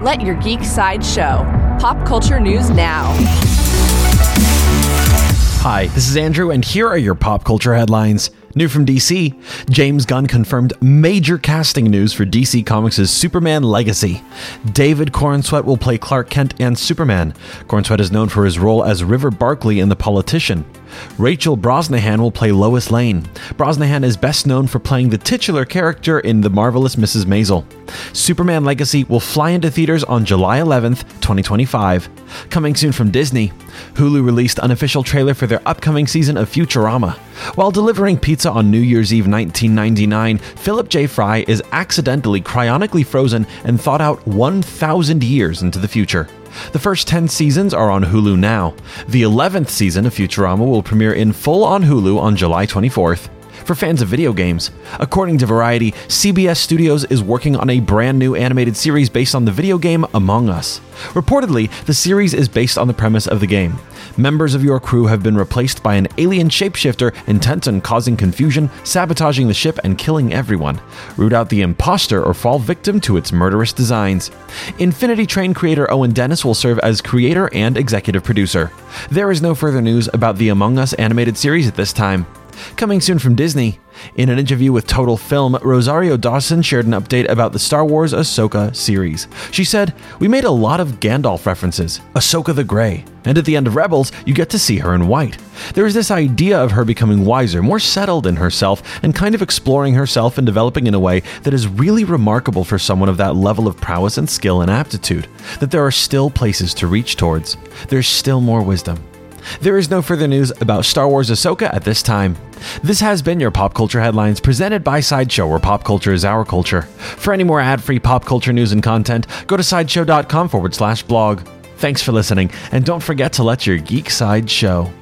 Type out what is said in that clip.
Let your geek side show. Pop culture news now. Hi, this is Andrew, and here are your pop culture headlines. New from DC, James Gunn confirmed major casting news for DC Comics' Superman Legacy. David Corenswet will play Clark Kent and Superman. Corenswet is known for his role as River Barkley in The Politician. Rachel Brosnahan will play Lois Lane. Brosnahan is best known for playing the titular character in The Marvelous Mrs. Maisel. Superman Legacy will fly into theaters on July 11th, 2025. Coming soon from Disney, Hulu released an unofficial trailer for their upcoming season of Futurama. While delivering pizza on New Year's Eve 1999, Philip J. Fry is accidentally cryonically frozen and thought out 1,000 years into the future. The first 10 seasons are on Hulu now. The 11th season of Futurama will premiere in full on Hulu on July 24th. For fans of video games, according to Variety, CBS Studios is working on a brand new animated series based on the video game Among Us. Reportedly, the series is based on the premise of the game. Members of your crew have been replaced by an alien shapeshifter intent on causing confusion, sabotaging the ship, and killing everyone. Root out the imposter or fall victim to its murderous designs. Infinity Train creator Owen Dennis will serve as creator and executive producer. There is no further news about the Among Us animated series at this time. Coming soon from Disney. In an interview with Total Film, Rosario Dawson shared an update about the Star Wars Ahsoka series. She said, We made a lot of Gandalf references, Ahsoka the Grey, and at the end of Rebels, you get to see her in white. There is this idea of her becoming wiser, more settled in herself, and kind of exploring herself and developing in a way that is really remarkable for someone of that level of prowess and skill and aptitude. That there are still places to reach towards. There's still more wisdom. There is no further news about Star Wars Ahsoka at this time. This has been your Pop Culture Headlines presented by Sideshow, where pop culture is our culture. For any more ad free pop culture news and content, go to sideshow.com forward slash blog. Thanks for listening, and don't forget to let your geek side show.